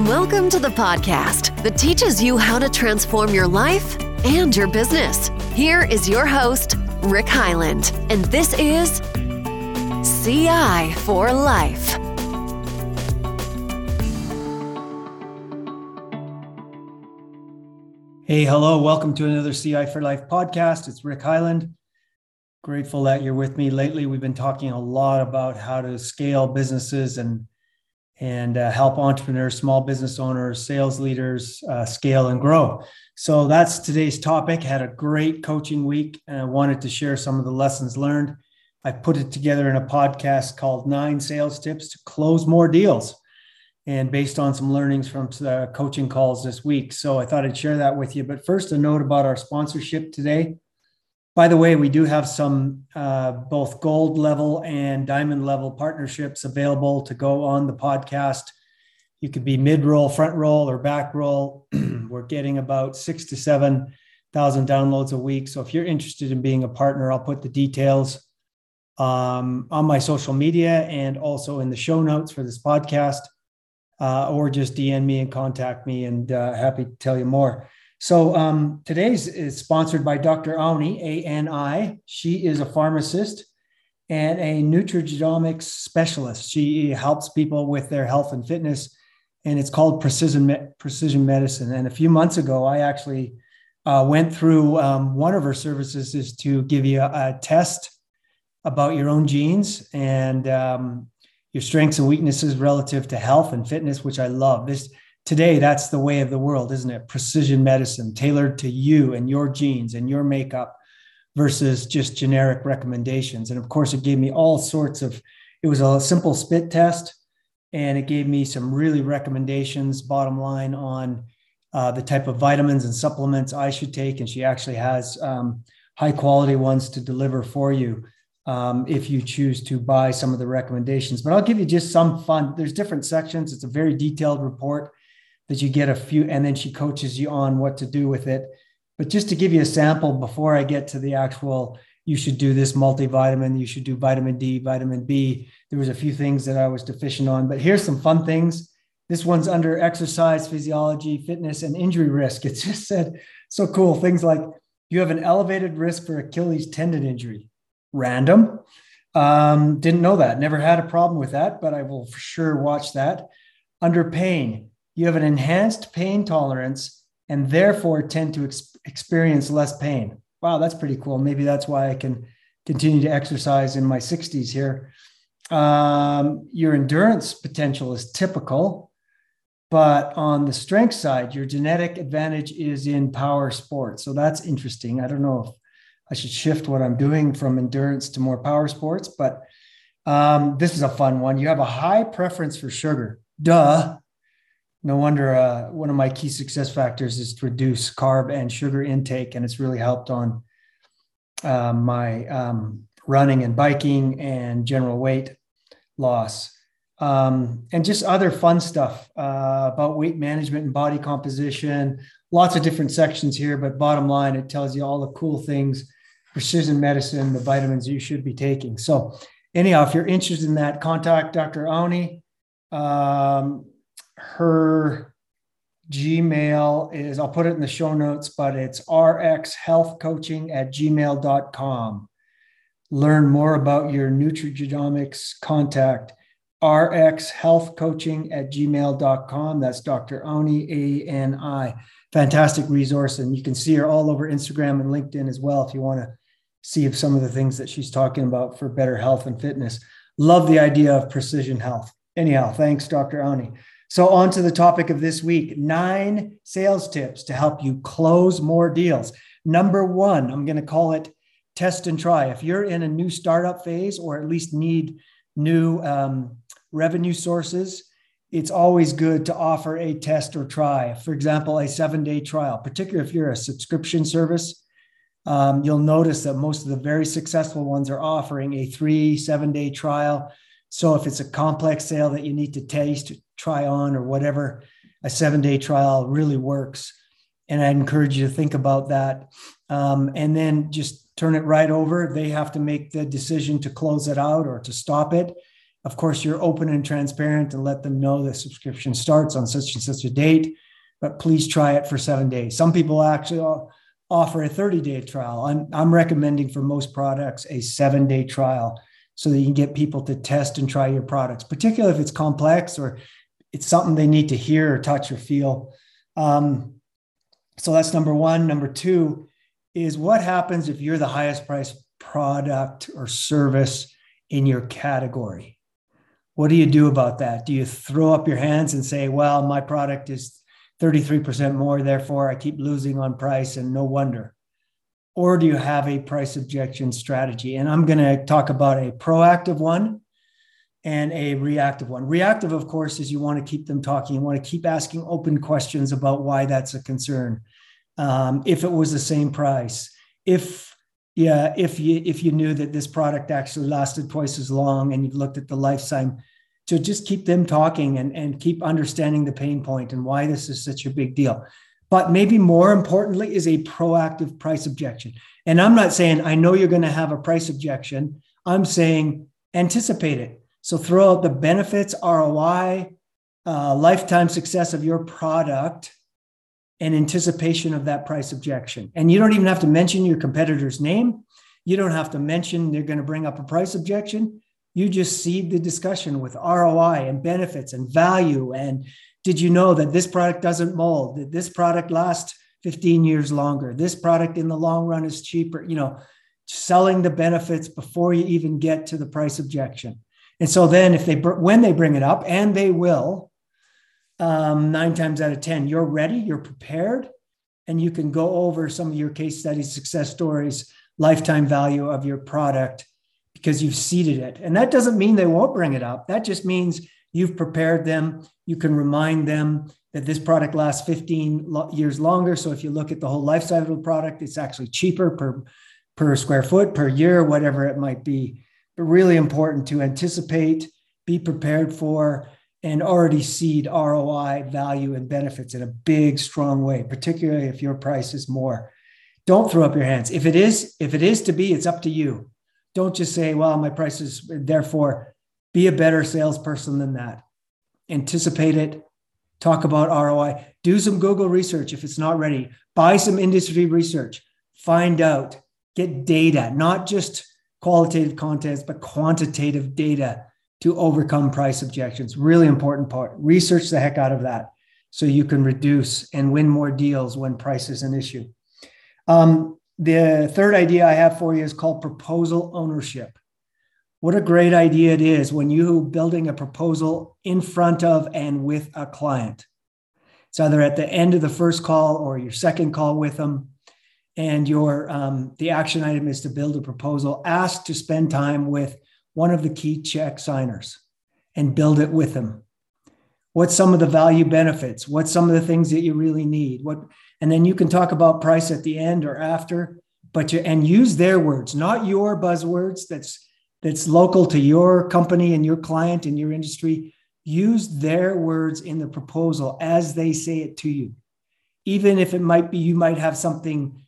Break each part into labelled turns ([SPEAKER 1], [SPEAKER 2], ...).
[SPEAKER 1] Welcome to the podcast that teaches you how to transform your life and your business. Here is your host, Rick Heiland, and this is CI for Life.
[SPEAKER 2] Hey, hello. Welcome to another CI for Life podcast. It's Rick Heiland. Grateful that you're with me. Lately, we've been talking a lot about how to scale businesses and and uh, help entrepreneurs, small business owners, sales leaders uh, scale and grow. So that's today's topic. Had a great coaching week and I wanted to share some of the lessons learned. I put it together in a podcast called Nine Sales Tips to Close More Deals. And based on some learnings from the coaching calls this week. So I thought I'd share that with you. But first, a note about our sponsorship today. By the way, we do have some uh, both gold level and diamond level partnerships available to go on the podcast. You could be mid roll, front roll, or back roll. We're getting about six to 7,000 downloads a week. So if you're interested in being a partner, I'll put the details um, on my social media and also in the show notes for this podcast, uh, or just DM me and contact me, and uh, happy to tell you more. So um, today's is sponsored by Dr. Ani, A-N-I. She is a pharmacist and a nutrigenomics specialist. She helps people with their health and fitness, and it's called precision precision medicine. And a few months ago, I actually uh, went through um, one of her services is to give you a, a test about your own genes and um, your strengths and weaknesses relative to health and fitness, which I love. This today that's the way of the world isn't it? Precision medicine tailored to you and your genes and your makeup versus just generic recommendations. And of course it gave me all sorts of it was a simple spit test and it gave me some really recommendations bottom line on uh, the type of vitamins and supplements i should take. And she actually has um, high quality ones to deliver for you um, if you choose to buy some of the recommendations. But i'll give you just some fun there's different sections. It's a very detailed report that you get a few, and then she coaches you on what to do with it. But just to give you a sample before I get to the actual, you should do this multivitamin, you should do vitamin D, vitamin B. There was a few things that I was deficient on, but here's some fun things. This one's under exercise, physiology, fitness, and injury risk. It just said so cool things like you have an elevated risk for Achilles tendon injury. Random. Um, didn't know that. Never had a problem with that, but I will for sure watch that. Under pain, you have an enhanced pain tolerance and therefore tend to ex- experience less pain. Wow, that's pretty cool. Maybe that's why I can continue to exercise in my 60s here. Um, your endurance potential is typical, but on the strength side, your genetic advantage is in power sports. So that's interesting. I don't know if I should shift what I'm doing from endurance to more power sports, but um, this is a fun one. You have a high preference for sugar. Duh no wonder uh, one of my key success factors is to reduce carb and sugar intake, and it's really helped on uh, my um, running and biking and general weight loss. Um, and just other fun stuff uh, about weight management and body composition. Lots of different sections here, but bottom line, it tells you all the cool things, precision medicine, the vitamins you should be taking. So, anyhow, if you're interested in that, contact Dr. Ani. Um, her Gmail is, I'll put it in the show notes, but it's rxhealthcoaching at gmail.com. Learn more about your nutrigenomics contact rxhealthcoaching at gmail.com. That's Dr. Ani, A-N-I. Fantastic resource. And you can see her all over Instagram and LinkedIn as well if you want to see if some of the things that she's talking about for better health and fitness. Love the idea of precision health. Anyhow, thanks, Dr. Ani. So, on to the topic of this week nine sales tips to help you close more deals. Number one, I'm going to call it test and try. If you're in a new startup phase or at least need new um, revenue sources, it's always good to offer a test or try. For example, a seven day trial, particularly if you're a subscription service. Um, you'll notice that most of the very successful ones are offering a three, seven day trial. So if it's a complex sale that you need to taste, try on or whatever, a seven day trial really works. And I encourage you to think about that. Um, and then just turn it right over. They have to make the decision to close it out or to stop it. Of course, you're open and transparent and let them know the subscription starts on such and such a date, but please try it for seven days. Some people actually offer a 30 day trial. I'm, I'm recommending for most products a seven day trial so that you can get people to test and try your products, particularly if it's complex or it's something they need to hear or touch or feel. Um, so that's number one. Number two is what happens if you're the highest price product or service in your category? What do you do about that? Do you throw up your hands and say, well, my product is 33% more, therefore I keep losing on price and no wonder? Or do you have a price objection strategy? And I'm going to talk about a proactive one and a reactive one. Reactive, of course, is you want to keep them talking. You want to keep asking open questions about why that's a concern. Um, if it was the same price, if yeah, if you if you knew that this product actually lasted twice as long and you've looked at the lifetime, to just keep them talking and, and keep understanding the pain point and why this is such a big deal. But maybe more importantly is a proactive price objection. And I'm not saying I know you're going to have a price objection. I'm saying anticipate it so throw out the benefits, ROI, uh, lifetime success of your product, and anticipation of that price objection. And you don't even have to mention your competitor's name. You don't have to mention they're going to bring up a price objection. You just seed the discussion with ROI and benefits and value. And did you know that this product doesn't mold? That this product lasts 15 years longer? This product in the long run is cheaper. You know, selling the benefits before you even get to the price objection. And so then, if they when they bring it up, and they will, um, nine times out of ten, you're ready, you're prepared, and you can go over some of your case studies, success stories, lifetime value of your product because you've seeded it. And that doesn't mean they won't bring it up. That just means you've prepared them. You can remind them that this product lasts 15 years longer. So if you look at the whole life cycle of the product, it's actually cheaper per per square foot per year, whatever it might be but really important to anticipate, be prepared for, and already seed ROI value and benefits in a big, strong way, particularly if your price is more. Don't throw up your hands. If it is, if it is to be, it's up to you. Don't just say, well, my price is therefore be a better salesperson than that. Anticipate it, talk about ROI, do some Google research if it's not ready, buy some industry research, find out, get data, not just qualitative contents, but quantitative data to overcome price objections. Really important part. Research the heck out of that so you can reduce and win more deals when price is an issue. Um, the third idea I have for you is called proposal ownership. What a great idea it is when you building a proposal in front of and with a client. It's either at the end of the first call or your second call with them and your um, the action item is to build a proposal ask to spend time with one of the key check signers and build it with them. What's some of the value benefits? What's some of the things that you really need? What and then you can talk about price at the end or after but you and use their words not your buzzwords that's that's local to your company and your client and your industry. Use their words in the proposal as they say it to you. Even if it might be you might have something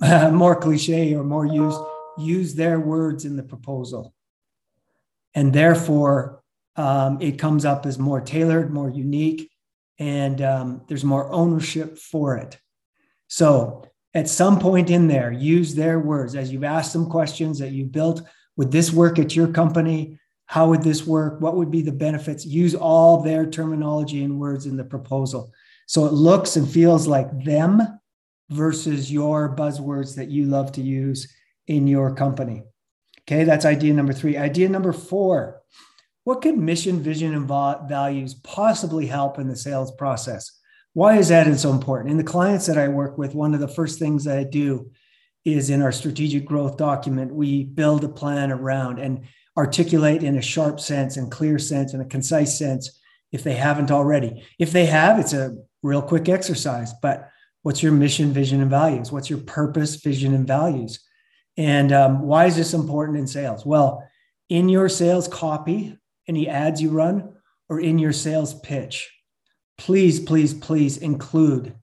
[SPEAKER 2] more cliche or more used, use their words in the proposal. And therefore, um, it comes up as more tailored, more unique, and um, there's more ownership for it. So, at some point in there, use their words as you've asked them questions that you built. Would this work at your company? How would this work? What would be the benefits? Use all their terminology and words in the proposal. So it looks and feels like them versus your buzzwords that you love to use in your company. Okay, that's idea number three. Idea number four what could mission, vision, and values possibly help in the sales process? Why is that so important? In the clients that I work with, one of the first things that I do is in our strategic growth document, we build a plan around and articulate in a sharp sense and clear sense and a concise sense if they haven't already. If they have, it's a real quick exercise, but What's your mission, vision, and values? What's your purpose, vision, and values? And um, why is this important in sales? Well, in your sales copy, any ads you run, or in your sales pitch, please, please, please include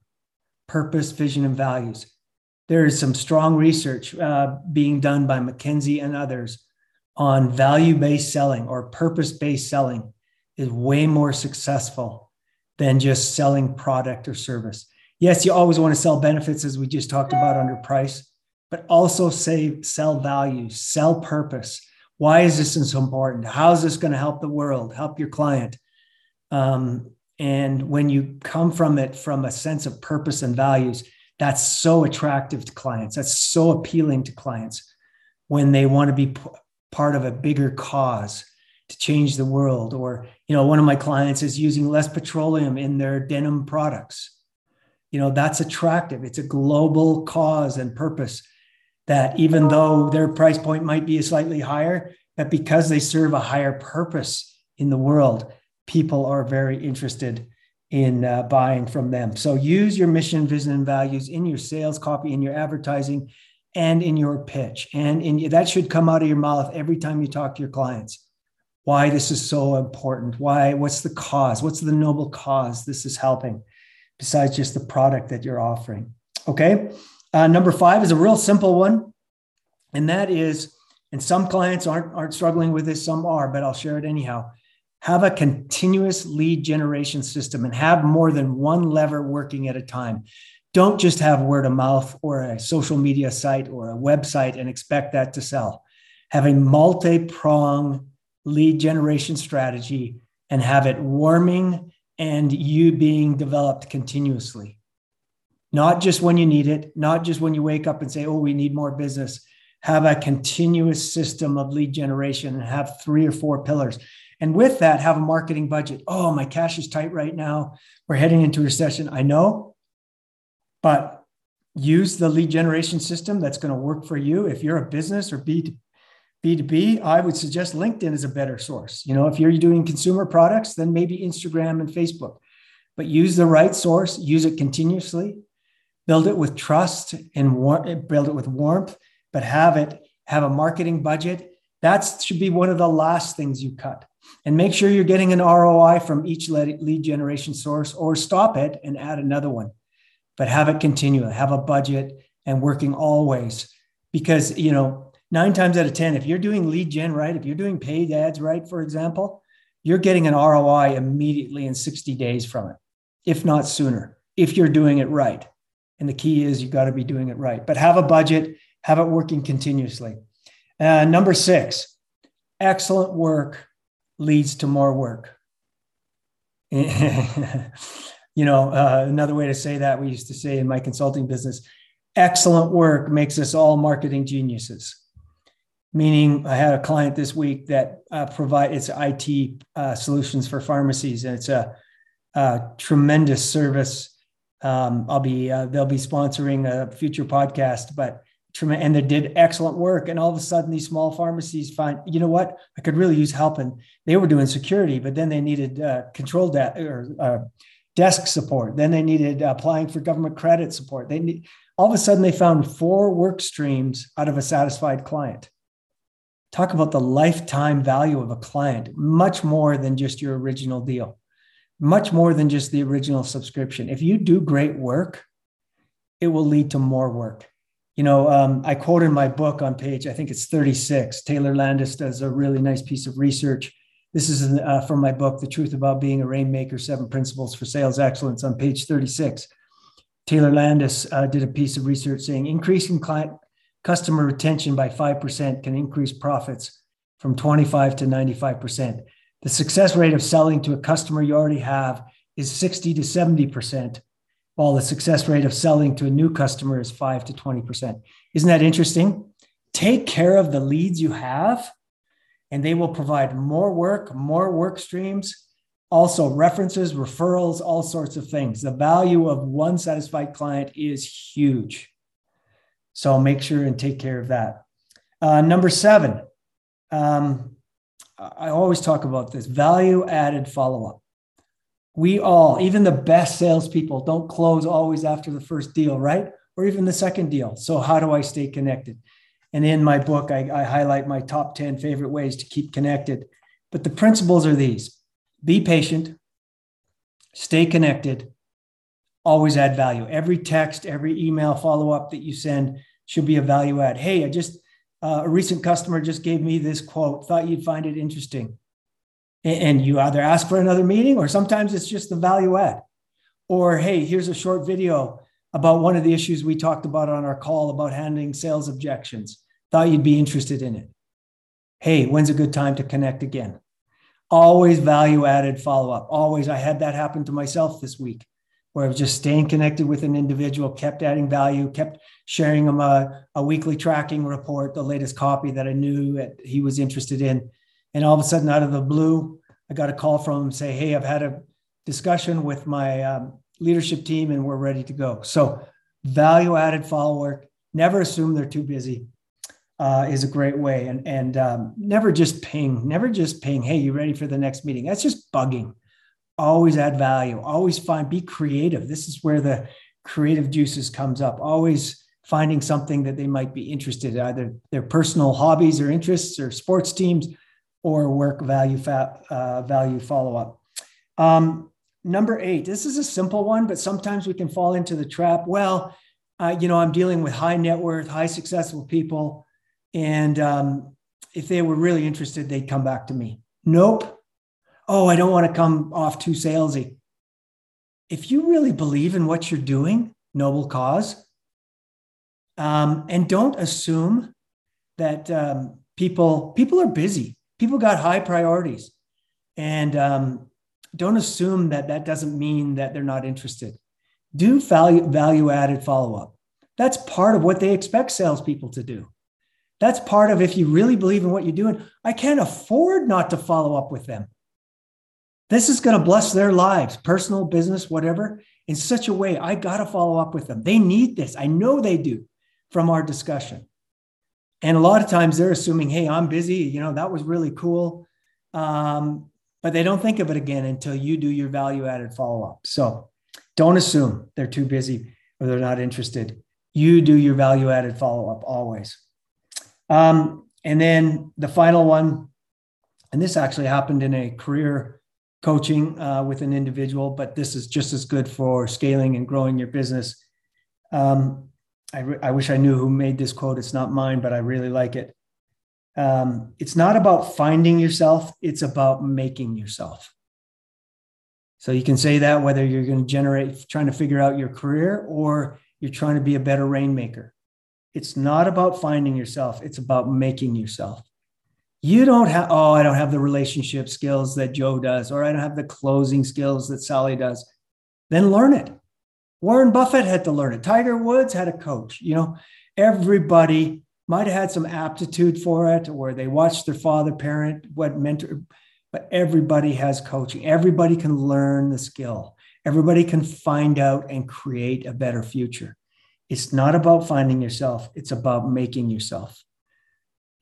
[SPEAKER 2] purpose, vision, and values. There is some strong research uh, being done by McKinsey and others on value based selling or purpose based selling is way more successful than just selling product or service. Yes, you always want to sell benefits, as we just talked about under price, but also say sell value, sell purpose. Why is this so important? How is this going to help the world, help your client? Um, and when you come from it from a sense of purpose and values, that's so attractive to clients. That's so appealing to clients when they want to be p- part of a bigger cause to change the world. Or, you know, one of my clients is using less petroleum in their denim products. You know, that's attractive. It's a global cause and purpose that even though their price point might be slightly higher, that because they serve a higher purpose in the world, people are very interested in uh, buying from them. So use your mission, vision, and values in your sales copy, in your advertising, and in your pitch. And in, that should come out of your mouth every time you talk to your clients. Why this is so important. Why? What's the cause? What's the noble cause this is helping, besides just the product that you're offering? Okay. Uh, number five is a real simple one, and that is, and some clients aren't aren't struggling with this, some are, but I'll share it anyhow have a continuous lead generation system and have more than one lever working at a time. Don't just have word of mouth or a social media site or a website and expect that to sell. Have a multi prong lead generation strategy and have it warming and you being developed continuously. Not just when you need it, not just when you wake up and say, oh, we need more business. Have a continuous system of lead generation and have three or four pillars. And with that, have a marketing budget. Oh, my cash is tight right now. We're heading into recession. I know, but use the lead generation system that's going to work for you. If you're a business or B B2B, I would suggest LinkedIn is a better source. You know, if you're doing consumer products, then maybe Instagram and Facebook. But use the right source, use it continuously, build it with trust and war- build it with warmth, but have it have a marketing budget. That should be one of the last things you cut and make sure you're getting an ROI from each lead generation source or stop it and add another one. But have it continue, have a budget and working always because, you know, nine times out of 10, if you're doing lead gen right, if you're doing paid ads right, for example, you're getting an ROI immediately in 60 days from it, if not sooner, if you're doing it right. And the key is you've got to be doing it right, but have a budget, have it working continuously. Uh, number six, excellent work leads to more work. you know, uh, another way to say that we used to say in my consulting business excellent work makes us all marketing geniuses. Meaning, I had a client this week that uh, provide it's IT uh, solutions for pharmacies, and it's a, a tremendous service. Um, I'll be uh, they'll be sponsoring a future podcast, but and they did excellent work. And all of a sudden, these small pharmacies find, you know what, I could really use help. And they were doing security, but then they needed uh, control de- or uh, desk support. Then they needed applying for government credit support. They need, all of a sudden they found four work streams out of a satisfied client. Talk about the lifetime value of a client, much more than just your original deal, much more than just the original subscription. If you do great work, it will lead to more work you know, um, I quote in my book on page, I think it's 36. Taylor Landis does a really nice piece of research. This is uh, from my book, The Truth About Being a Rainmaker Seven Principles for Sales Excellence, on page 36. Taylor Landis uh, did a piece of research saying increasing client customer retention by 5% can increase profits from 25 to 95%. The success rate of selling to a customer you already have is 60 to 70%, while the success rate of selling to a new customer is 5 to 20%. Isn't that interesting? Take care of the leads you have, and they will provide more work, more work streams, also references, referrals, all sorts of things. The value of one satisfied client is huge. So make sure and take care of that. Uh, number seven, um, I always talk about this value added follow up we all, even the best salespeople, don't close always after the first deal, right? Or even the second deal. So, how do I stay connected? And in my book, I, I highlight my top 10 favorite ways to keep connected. But the principles are these be patient, stay connected, always add value. Every text, every email follow up that you send should be a value add. Hey, I just uh, a recent customer just gave me this quote, thought you'd find it interesting. And, and you either ask for another meeting or sometimes it's just the value add. Or, hey, here's a short video about one of the issues we talked about on our call about handling sales objections. Thought you'd be interested in it. Hey, when's a good time to connect again? Always value added follow up. Always. I had that happen to myself this week where I was just staying connected with an individual, kept adding value, kept sharing him a, a weekly tracking report, the latest copy that I knew that he was interested in. And all of a sudden, out of the blue, I got a call from him say, Hey, I've had a discussion with my um, leadership team and we're ready to go. So, value added follow work, never assume they're too busy. Uh, is a great way, and and um, never just ping, never just ping. Hey, you ready for the next meeting? That's just bugging. Always add value. Always find. Be creative. This is where the creative juices comes up. Always finding something that they might be interested in, either their personal hobbies or interests or sports teams, or work value fa- uh, value follow up. Um, number eight. This is a simple one, but sometimes we can fall into the trap. Well, uh, you know, I'm dealing with high net worth, high successful people and um, if they were really interested, they'd come back to me. Nope. Oh, I don't want to come off too salesy. If you really believe in what you're doing, noble cause, um, and don't assume that um, people people are busy. People got high priorities, and um, don't assume that that doesn't mean that they're not interested. Do value value added follow up. That's part of what they expect salespeople to do. That's part of if you really believe in what you're doing, I can't afford not to follow up with them. This is going to bless their lives, personal, business, whatever, in such a way. I got to follow up with them. They need this. I know they do from our discussion. And a lot of times they're assuming, hey, I'm busy. You know, that was really cool. Um, but they don't think of it again until you do your value added follow up. So don't assume they're too busy or they're not interested. You do your value added follow up always. Um, and then the final one, and this actually happened in a career coaching uh, with an individual, but this is just as good for scaling and growing your business. Um, I, re- I wish I knew who made this quote. It's not mine, but I really like it. Um, it's not about finding yourself, it's about making yourself. So you can say that whether you're going to generate, trying to figure out your career or you're trying to be a better rainmaker. It's not about finding yourself, it's about making yourself. You don't have, oh, I don't have the relationship skills that Joe does, or I don't have the closing skills that Sally does. Then learn it. Warren Buffett had to learn it. Tiger Woods had a coach. You know, everybody might have had some aptitude for it, or they watched their father parent, what mentor, but everybody has coaching. Everybody can learn the skill. Everybody can find out and create a better future. It's not about finding yourself, it's about making yourself.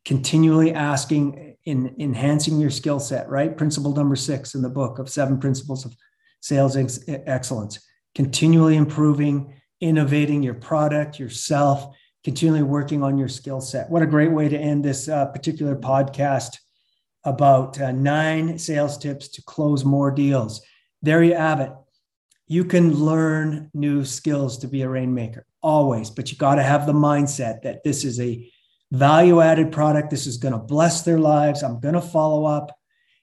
[SPEAKER 2] Continually asking, in enhancing your skill set, right? Principle number six in the book of seven principles of sales ex- excellence. Continually improving, innovating your product, yourself, continually working on your skill set. What a great way to end this uh, particular podcast about uh, nine sales tips to close more deals. There you have it. You can learn new skills to be a rainmaker always, but you got to have the mindset that this is a value added product. This is going to bless their lives. I'm going to follow up.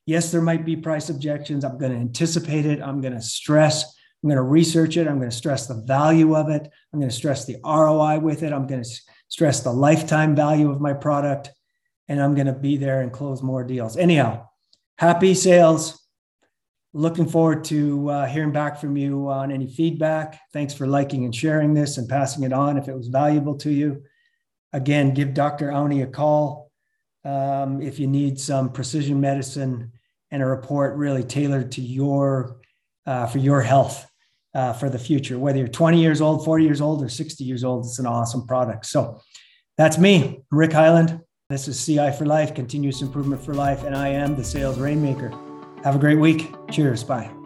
[SPEAKER 2] Yes, there might be price objections. I'm going to anticipate it. I'm going to stress. I'm going to research it. I'm going to stress the value of it. I'm going to stress the ROI with it. I'm going to stress the lifetime value of my product. And I'm going to be there and close more deals. Anyhow, happy sales looking forward to uh, hearing back from you on any feedback. Thanks for liking and sharing this and passing it on if it was valuable to you. Again, give Dr. Ani a call um, if you need some precision medicine and a report really tailored to your uh, for your health uh, for the future. Whether you're 20 years old, 40 years old, or 60 years old, it's an awesome product. So that's me, Rick Heiland. This is CI for Life, Continuous Improvement for Life, and I am the Sales Rainmaker. Have a great week. Cheers. Bye.